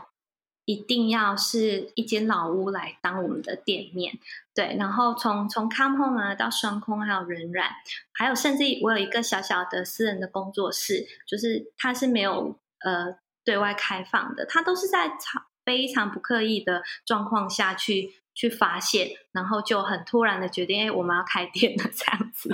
一定要是一间老屋来当我们的店面。对，然后从从 Come Home 啊到双空，还有人染，还有甚至我有一个小小的私人的工作室，就是它是没有呃对外开放的，它都是在常非常不刻意的状况下去去发现，然后就很突然的决定，哎，我们要开店了 这样子。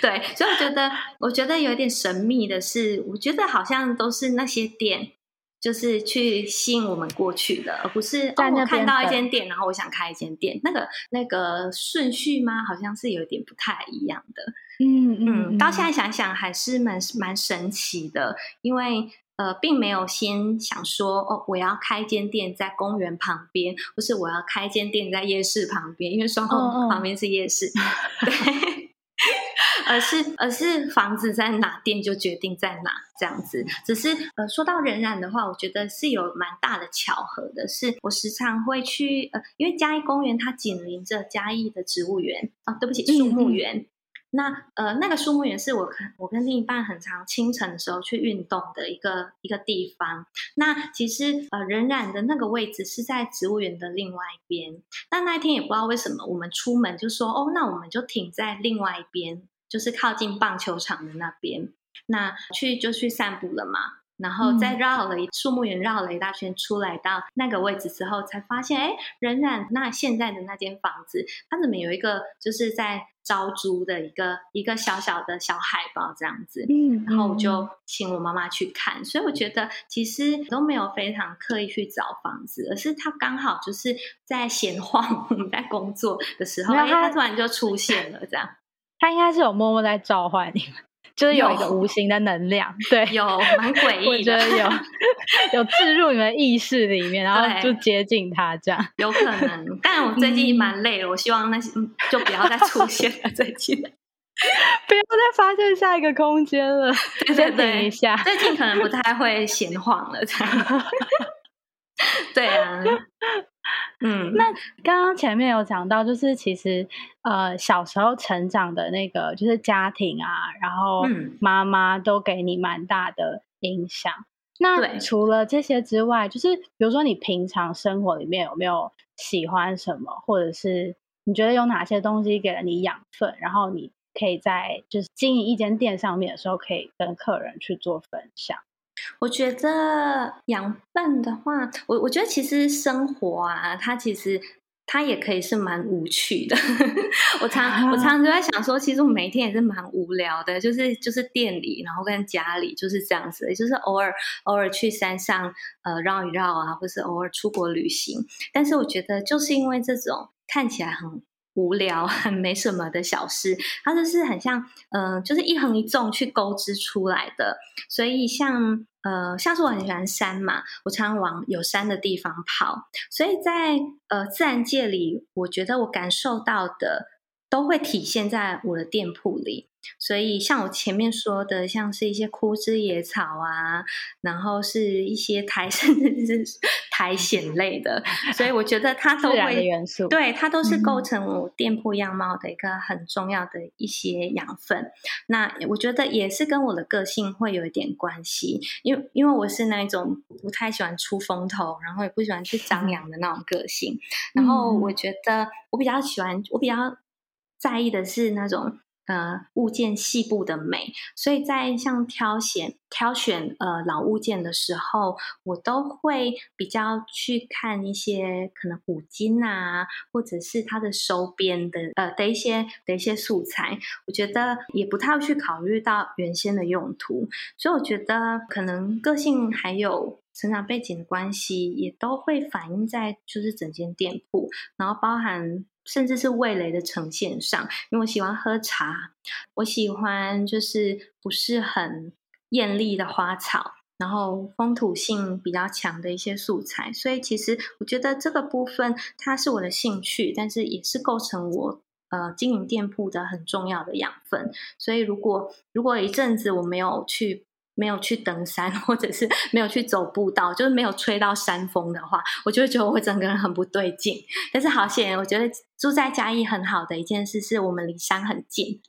对，所以我觉得我觉得有点神秘的是，我觉得好像都是那些店。就是去吸引我们过去的，而不是哦，我看到一间店，然后我想开一间店。那个那个顺序吗？好像是有点不太一样的。嗯嗯，嗯，到现在想想还是蛮蛮神奇的，因为呃，并没有先想说哦，我要开一间店在公园旁边，或是我要开一间店在夜市旁边，因为双红旁边是夜市。哦哦对。而是而是房子在哪，店就决定在哪这样子。只是呃，说到人染的话，我觉得是有蛮大的巧合的。是我时常会去呃，因为嘉义公园它紧邻着嘉义的植物园啊，对不起，树木园。那呃，那个树木园是我跟我跟另一半很常清晨的时候去运动的一个一个地方。那其实呃，仍然的那个位置是在植物园的另外一边。但那一天也不知道为什么，我们出门就说哦，那我们就停在另外一边，就是靠近棒球场的那边。那去就去散步了嘛。然后再绕了一树木园，绕了一大圈，出来到那个位置之后，才发现，哎，仍然那现在的那间房子，它怎么有一个就是在招租的一个一个小小的小海报这样子？嗯，然后我就请我妈妈去看，所以我觉得其实都没有非常刻意去找房子，而是它刚好就是在闲 晃，我们在工作的时候，哎，它突然就出现了，这样，它应该是有默默在召唤你。就是有一个无形的能量，对，有蛮诡异的，我觉得有 有置入你们意识里面，然后就接近他这样，有可能。但我最近蛮累了，我希望那些就不要再出现了。最近 不要再发现下一个空间了，对对对，等一下，最近可能不太会闲晃了，这样。对啊。嗯，那刚刚前面有讲到，就是其实呃小时候成长的那个就是家庭啊，然后妈妈都给你蛮大的影响。嗯、那除了这些之外，就是比如说你平常生活里面有没有喜欢什么，或者是你觉得有哪些东西给了你养分，然后你可以在就是经营一间店上面的时候，可以跟客人去做分享。我觉得养笨的话，我我觉得其实生活啊，它其实它也可以是蛮无趣的。我常我常常就在想说，其实我每一天也是蛮无聊的，就是就是店里，然后跟家里就是这样子，就是偶尔偶尔去山上呃绕一绕啊，或是偶尔出国旅行。但是我觉得就是因为这种看起来很无聊、很 没什么的小事，它就是很像嗯、呃，就是一横一纵去钩织出来的，所以像。呃，像是我很喜欢山嘛，我常常往有山的地方跑，所以在呃自然界里，我觉得我感受到的都会体现在我的店铺里。所以，像我前面说的，像是一些枯枝野草啊，然后是一些苔，甚至是苔藓类的，所以我觉得它都会元素，对，它都是构成我店铺样貌的一个很重要的一些养分。嗯、那我觉得也是跟我的个性会有一点关系，因为因为我是那种不太喜欢出风头，然后也不喜欢去张扬的那种个性。嗯、然后我觉得我比较喜欢，我比较在意的是那种。呃，物件细部的美，所以在像挑选挑选呃老物件的时候，我都会比较去看一些可能五金啊，或者是它的收边的呃的一些的一些素材，我觉得也不太会去考虑到原先的用途，所以我觉得可能个性还有成长背景的关系，也都会反映在就是整间店铺，然后包含。甚至是味蕾的呈现上，因为我喜欢喝茶，我喜欢就是不是很艳丽的花草，然后风土性比较强的一些素材。所以其实我觉得这个部分它是我的兴趣，但是也是构成我呃经营店铺的很重要的养分。所以如果如果一阵子我没有去。没有去登山，或者是没有去走步道，就是没有吹到山风的话，我就会觉得我整个人很不对劲。但是好险，我觉得住在嘉义很好的一件事是我们离山很近，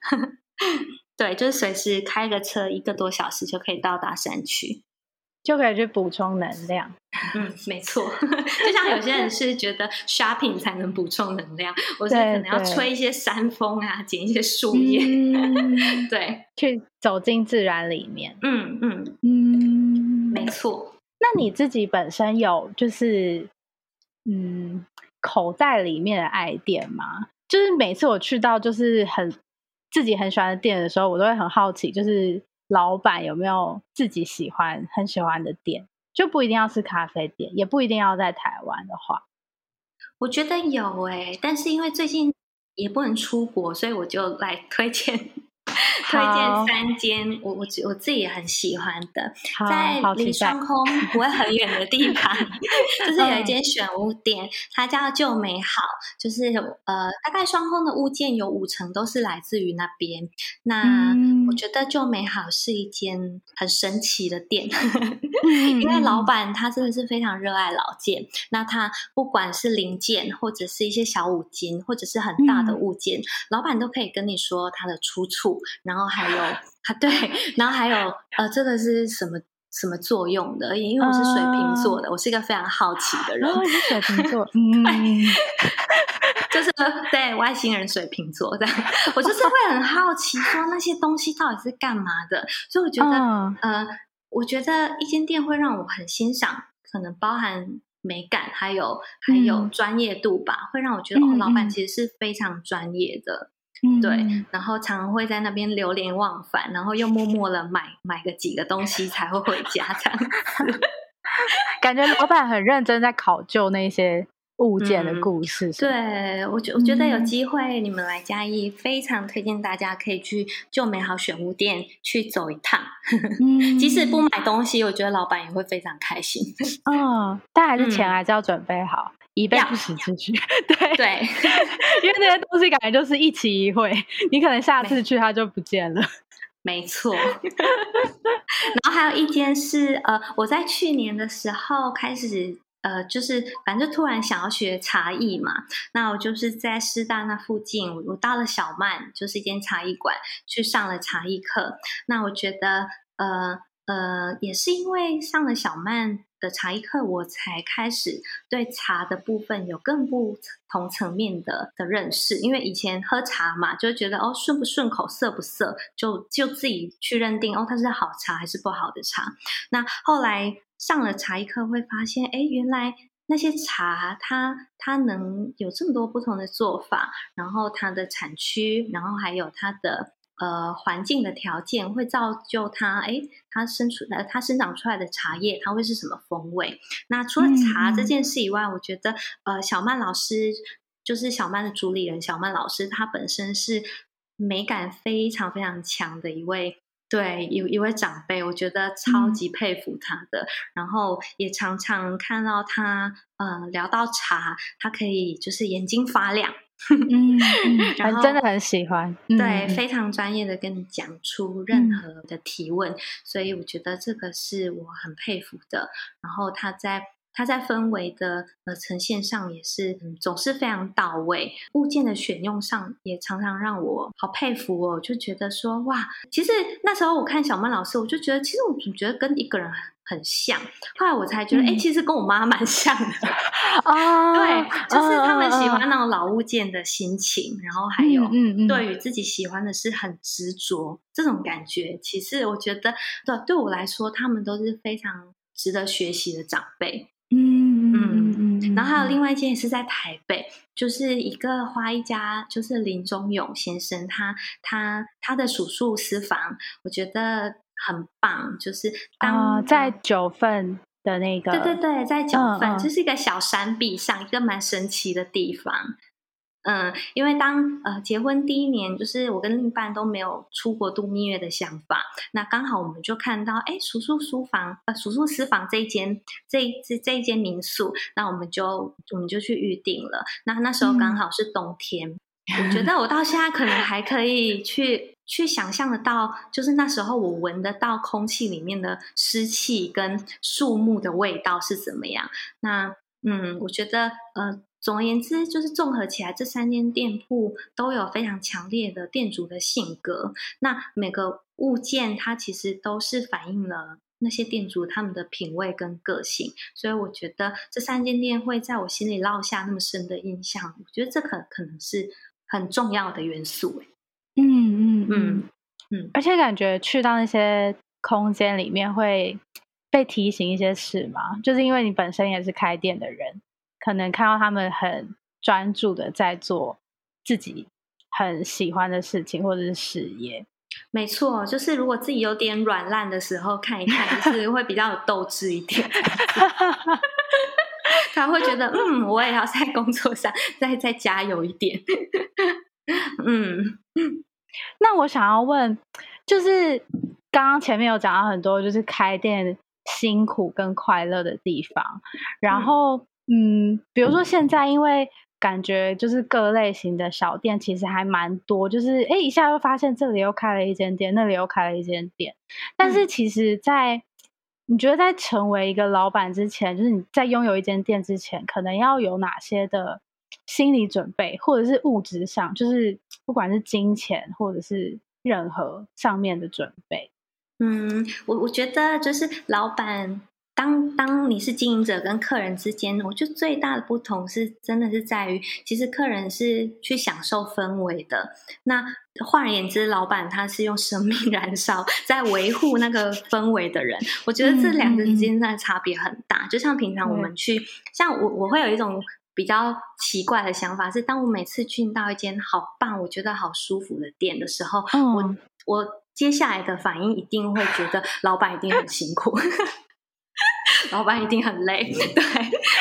对，就是随时开个车一个多小时就可以到达山区。就可以去补充能量。嗯，没错。就像有些人是觉得 shopping 才能补充能量，我是可能要吹一些山风啊，捡一些树叶，嗯、对，去走进自然里面。嗯嗯嗯，没错。那你自己本身有就是嗯口袋里面的爱店吗？就是每次我去到就是很自己很喜欢的店的时候，我都会很好奇，就是。老板有没有自己喜欢很喜欢的店？就不一定要是咖啡店，也不一定要在台湾的话，我觉得有诶、但是因为最近也不能出国，所以我就来推荐。推荐三间我我我自己也很喜欢的，在离双空不会很远的地方，就是有一间选物店，它叫旧美好，就是呃大概双空的物件有五成都是来自于那边。那、嗯、我觉得旧美好是一间很神奇的店，因为老板他真的是非常热爱老件，那他不管是零件或者是一些小五金，或者是很大的物件，嗯、老板都可以跟你说它的出处。然后还有啊，对，然后还有呃，这个是什么什么作用的？因为我是水瓶座的，呃、我是一个非常好奇的人。哦、水瓶座，嗯，就是对外星人水瓶座这样，我就是会很好奇，说那些东西到底是干嘛的。所以我觉得，呃，呃，我觉得一间店会让我很欣赏，可能包含美感，还有还有专业度吧，嗯、会让我觉得哦，老板其实是非常专业的。嗯、对，然后常常会在那边流连忘返，然后又默默的买买个几个东西才会回家，这样 感觉老板很认真在考究那些物件的故事。嗯、对，我觉我觉得有机会你们来嘉义，非常推荐大家可以去旧美好选物店去走一趟。嗯、即使不买东西，我觉得老板也会非常开心。嗯，但还是钱还是要准备好。嗯以备不时之需，对 对，因为那些东西感觉就是一期一会，你可能下次去它就不见了。没错。然后还有一间是呃，我在去年的时候开始呃，就是反正突然想要学茶艺嘛，那我就是在师大那附近，我到了小曼，就是一间茶艺馆，去上了茶艺课。那我觉得呃呃，也是因为上了小曼。的茶艺课，我才开始对茶的部分有更不同层面的的认识。因为以前喝茶嘛，就觉得哦，顺不顺口，涩不涩，就就自己去认定哦，它是好茶还是不好的茶。那后来上了茶艺课，会发现，哎，原来那些茶它它能有这么多不同的做法，然后它的产区，然后还有它的。呃，环境的条件会造就它，哎，它生出来，它生长出来的茶叶，它会是什么风味？那除了茶这件事以外，嗯、我觉得，呃，小曼老师就是小曼的主理人，小曼老师，她本身是美感非常非常强的一位，对，一一位长辈，我觉得超级佩服他的。嗯、然后也常常看到他，呃，聊到茶，他可以就是眼睛发亮。嗯，然后真的很喜欢，对，非常专业的跟你讲出任何的提问，嗯、所以我觉得这个是我很佩服的。然后他在他在氛围的呃呈现上也是、嗯、总是非常到位，物件的选用上也常常让我好佩服哦，就觉得说哇，其实那时候我看小曼老师，我就觉得其实我总觉得跟一个人。很像，后来我才觉得，哎、嗯欸，其实跟我妈蛮像的 哦。对，就是他们喜欢那种老物件的心情，嗯、然后还有对于自己喜欢的是很执着、嗯、这种感觉。其实我觉得，对对我来说，他们都是非常值得学习的长辈。然后还有另外一间也是在台北，就是一个花艺家，就是林中勇先生，他他他的数数私房，我觉得。很棒，就是当、呃、在九份的那个，对对对，在九份，这、嗯、是一个小山壁上，一个蛮神奇的地方。嗯，因为当呃结婚第一年，就是我跟另一半都没有出国度蜜月的想法，那刚好我们就看到，哎，叔叔书房呃叔叔私房这一间这一这这一间民宿，那我们就我们就去预定了。那那时候刚好是冬天，嗯、我觉得我到现在可能还可以去去想象得到，就是那时候我闻得到空气里面的湿气跟树木的味道是怎么样。那嗯，我觉得呃。总而言之，就是综合起来，这三间店铺都有非常强烈的店主的性格。那每个物件，它其实都是反映了那些店主他们的品味跟个性。所以，我觉得这三间店会在我心里烙下那么深的印象。我觉得这可可能是很重要的元素。嗯嗯嗯嗯，而且感觉去到那些空间里面会被提醒一些事嘛，就是因为你本身也是开店的人。可能看到他们很专注的在做自己很喜欢的事情或者是事业，没错，就是如果自己有点软烂的时候看一看，就是会比较有斗志一点。他会觉得，嗯，我也要在工作上再再加油一点。嗯，那我想要问，就是刚刚前面有讲到很多，就是开店辛苦跟快乐的地方，然后。嗯嗯，比如说现在，因为感觉就是各类型的小店其实还蛮多，就是哎，一下又发现这里又开了一间店，那里又开了一间店。但是其实在，在你觉得在成为一个老板之前，就是你在拥有一间店之前，可能要有哪些的心理准备，或者是物质上，就是不管是金钱或者是任何上面的准备。嗯，我我觉得就是老板。当当你是经营者跟客人之间，我觉得最大的不同是，真的是在于，其实客人是去享受氛围的。那换而言之，老板他是用生命 燃烧，在维护那个氛围的人。我觉得这两个之间的差别很大。就像平常我们去，像我我会有一种比较奇怪的想法，是当我每次去到一间好棒、我觉得好舒服的店的时候，我我接下来的反应一定会觉得老板一定很辛苦。老板一定很累，对，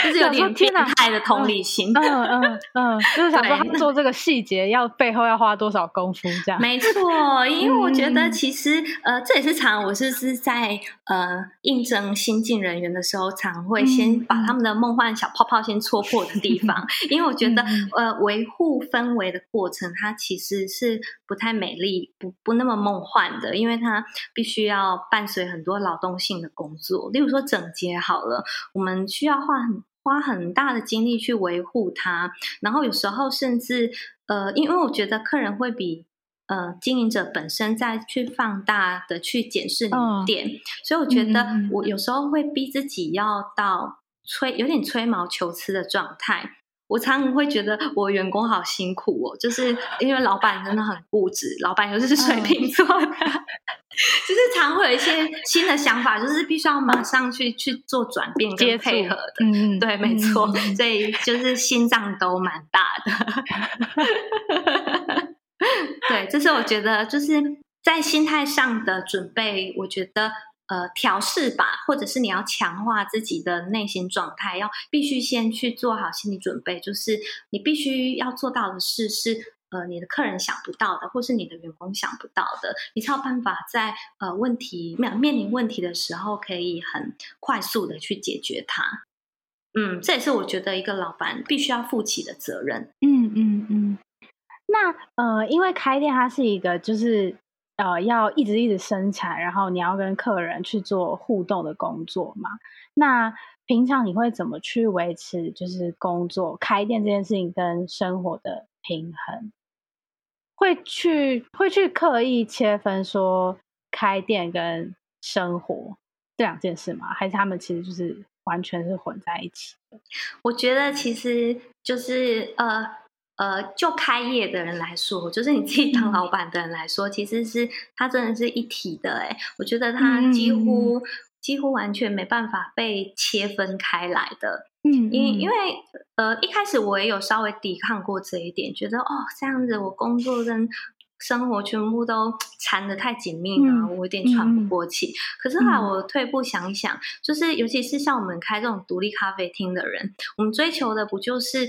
就是有点变态的同理心。嗯嗯嗯，嗯，就是想说他做这个细节要背后要花多少功夫，这样。没错，因为我觉得其实、嗯、呃，这也是常我是是在呃应征新进人员的时候，常会先把他们的梦幻小泡泡先戳破的地方。嗯、因为我觉得、嗯、呃，维护氛围的过程，它其实是不太美丽，不不那么梦幻的，因为它必须要伴随很多劳动性的工作，例如说整洁。好了，我们需要画很花很大的精力去维护它，然后有时候甚至呃，因为我觉得客人会比呃经营者本身再去放大的去检视你的店，哦、所以我觉得我有时候会逼自己要到吹有点吹毛求疵的状态。我常常会觉得我员工好辛苦哦，就是因为老板真的很固执，老板又是水瓶座的。嗯就是常会有一些新的想法，就是必须要马上去去做转变跟配合的。嗯，对，没错，嗯、所以就是心脏都蛮大的。对，这是我觉得就是在心态上的准备，我觉得呃调试吧，或者是你要强化自己的内心状态，要必须先去做好心理准备，就是你必须要做到的事是。呃，你的客人想不到的，或是你的员工想不到的，你才有办法在呃问题面面临问题的时候，可以很快速的去解决它。嗯，这也是我觉得一个老板必须要负起的责任。嗯嗯嗯。那呃，因为开店它是一个就是呃要一直一直生产，然后你要跟客人去做互动的工作嘛。那平常你会怎么去维持就是工作开店这件事情跟生活的平衡？会去会去刻意切分说开店跟生活这两件事吗？还是他们其实就是完全是混在一起的？我觉得其实就是呃呃，就开业的人来说，就是你自己当老板的人来说，其实是他真的是一体的。哎，我觉得他几乎、嗯、几乎完全没办法被切分开来的。嗯，因因为呃，一开始我也有稍微抵抗过这一点，觉得哦，这样子我工作跟生活全部都缠得太紧密了，嗯、我有点喘不过气。嗯、可是后来我退步想一想，嗯、就是尤其是像我们开这种独立咖啡厅的人，我们追求的不就是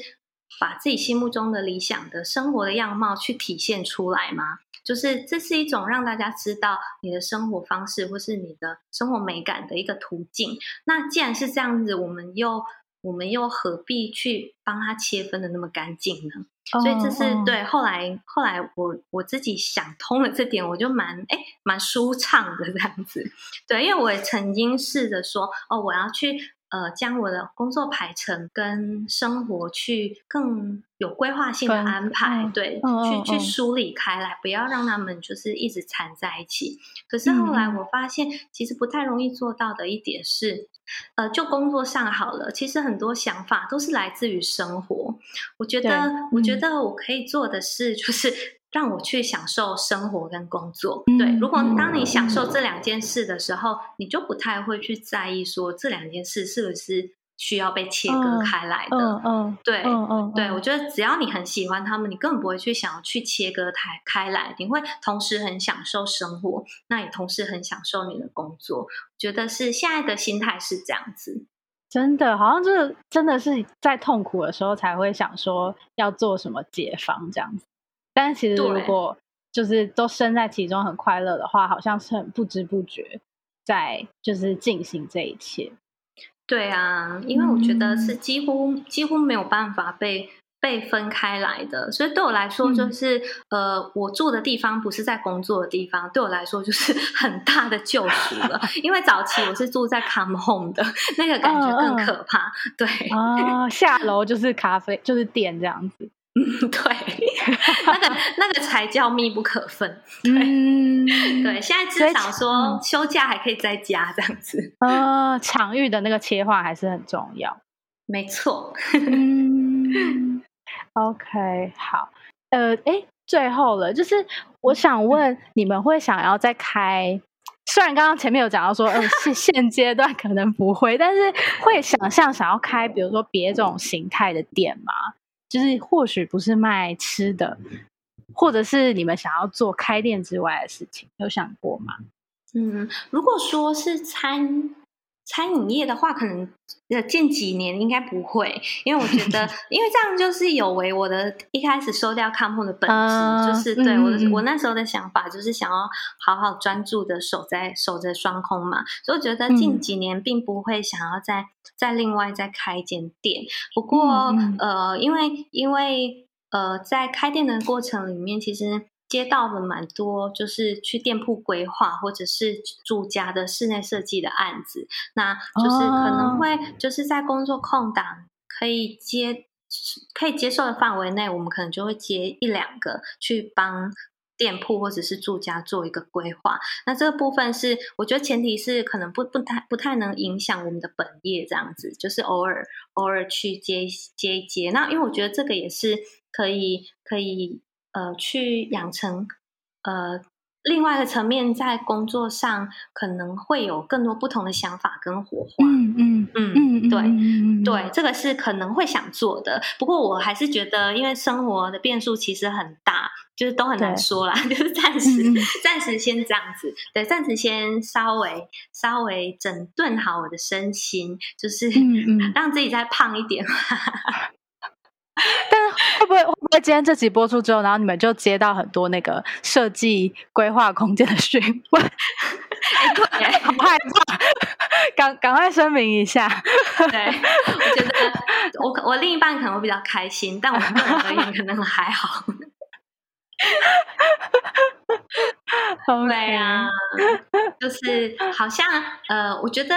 把自己心目中的理想的生活的样貌去体现出来吗？就是这是一种让大家知道你的生活方式或是你的生活美感的一个途径。那既然是这样子，我们又我们又何必去帮他切分的那么干净呢？所以这是、oh, oh. 对。后来后来我我自己想通了这点，我就蛮哎蛮舒畅的这样子。对，因为我也曾经试着说哦，我要去。呃，将我的工作排程跟生活去更有规划性的安排，嗯、对，嗯、去、嗯、去梳理开来，不要让他们就是一直缠在一起。可是后来我发现，其实不太容易做到的一点是，呃，就工作上好了，其实很多想法都是来自于生活。我觉得，嗯、我觉得我可以做的是，就是。让我去享受生活跟工作。对，如果当你享受这两件事的时候，嗯、你就不太会去在意说这两件事是不是需要被切割开来的。嗯嗯，对，嗯嗯，对，我觉得只要你很喜欢他们，你根本不会去想要去切割开开来，你会同时很享受生活，那也同时很享受你的工作。我觉得是现在的心态是这样子，真的，好像就是真的是在痛苦的时候才会想说要做什么解放这样子。但其实，如果就是都身在其中很快乐的话，好像是很不知不觉在就是进行这一切。对啊，因为我觉得是几乎、嗯、几乎没有办法被被分开来的，所以对我来说，就是、嗯、呃，我住的地方不是在工作的地方，对我来说就是 很大的救赎了。因为早期我是住在 Come Home 的，那个感觉更可怕。嗯嗯、对啊，下楼就是咖啡，就是店这样子。嗯，对，那个 那个才叫密不可分。对，嗯、对，现在至少说休假还可以在家这样子。呃，场域的那个切换还是很重要。没错。嗯，OK，好。呃，哎，最后了，就是我想问，你们会想要再开？虽然刚刚前面有讲到说，呃，现 现阶段可能不会，但是会想象想要开，比如说别种形态的店吗？就是或许不是卖吃的，或者是你们想要做开店之外的事情，有想过吗？嗯，如果说是餐餐饮业的话，可能呃近几年应该不会，因为我觉得，因为这样就是有违我的一开始收掉 Come Home 的本质，呃、就是对我、嗯、我那时候的想法，就是想要好好专注的守在守着双空嘛，所以我觉得近几年并不会想要再。再另外再开一间店，不过、嗯、呃，因为因为呃，在开店的过程里面，其实接到了蛮多，就是去店铺规划或者是住家的室内设计的案子，那就是可能会就是在工作空档可以接可以接受的范围内，我们可能就会接一两个去帮。店铺或者是住家做一个规划，那这个部分是我觉得前提是可能不不太不太能影响我们的本业这样子，就是偶尔偶尔去接接一接。那因为我觉得这个也是可以可以呃去养成呃另外一个层面，在工作上可能会有更多不同的想法跟火花。嗯嗯嗯嗯，对嗯对，这个是可能会想做的。不过我还是觉得，因为生活的变数其实很大。就是都很难说啦，就是暂时暂、嗯、时先这样子，对，暂时先稍微稍微整顿好我的身心，就是让自己再胖一点。嗯嗯、但是会不会会不会今天这集播出之后，然后你们就接到很多那个设计规划空间的询问？哎，对，很害怕，赶赶快声明一下。对，我觉得我我另一半可能会比较开心，但我个人而言可能还好。对啊，就是好像呃，我觉得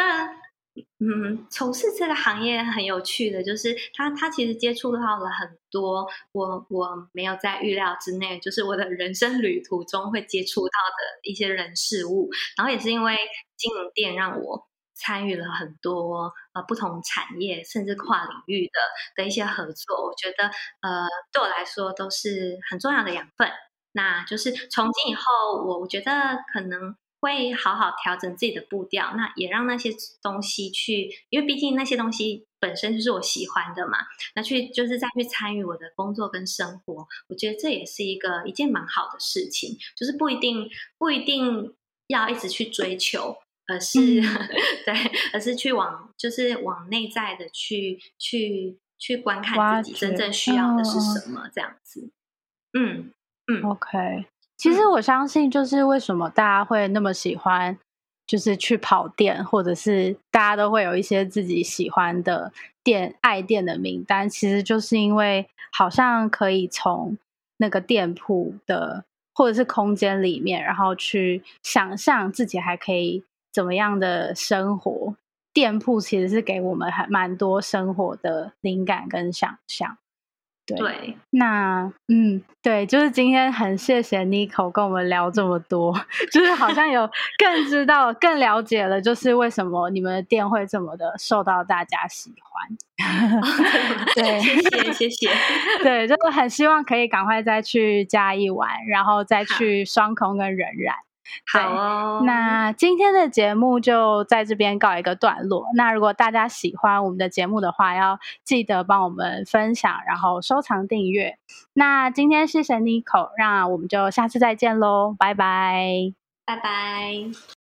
嗯，从事这个行业很有趣的，就是他他其实接触到了很多我我没有在预料之内，就是我的人生旅途中会接触到的一些人事物，然后也是因为经营店让我。参与了很多呃不同产业甚至跨领域的的一些合作，我觉得呃对我来说都是很重要的养分。那就是从今以后，我我觉得可能会好好调整自己的步调，那也让那些东西去，因为毕竟那些东西本身就是我喜欢的嘛。那去就是再去参与我的工作跟生活，我觉得这也是一个一件蛮好的事情，就是不一定不一定要一直去追求。而是、嗯、对，而是去往就是往内在的去去去观看自己真正需要的是什么，这样子。嗯嗯，OK。其实我相信，就是为什么大家会那么喜欢，就是去跑店，或者是大家都会有一些自己喜欢的店、爱店的名单，其实就是因为好像可以从那个店铺的或者是空间里面，然后去想象自己还可以怎么样的生活。店铺其实是给我们还蛮多生活的灵感跟想象。对，对，那嗯，对，就是今天很谢谢 Nico 跟我们聊这么多，就是好像有更知道、更了解了，就是为什么你们的店会这么的受到大家喜欢。对，谢谢谢谢。对，就是很希望可以赶快再去加一碗，然后再去双空跟人染。好哦，那今天的节目就在这边告一个段落。那如果大家喜欢我们的节目的话，要记得帮我们分享，然后收藏订阅。那今天谢谢 Nico，让我们就下次再见喽，拜拜，拜拜。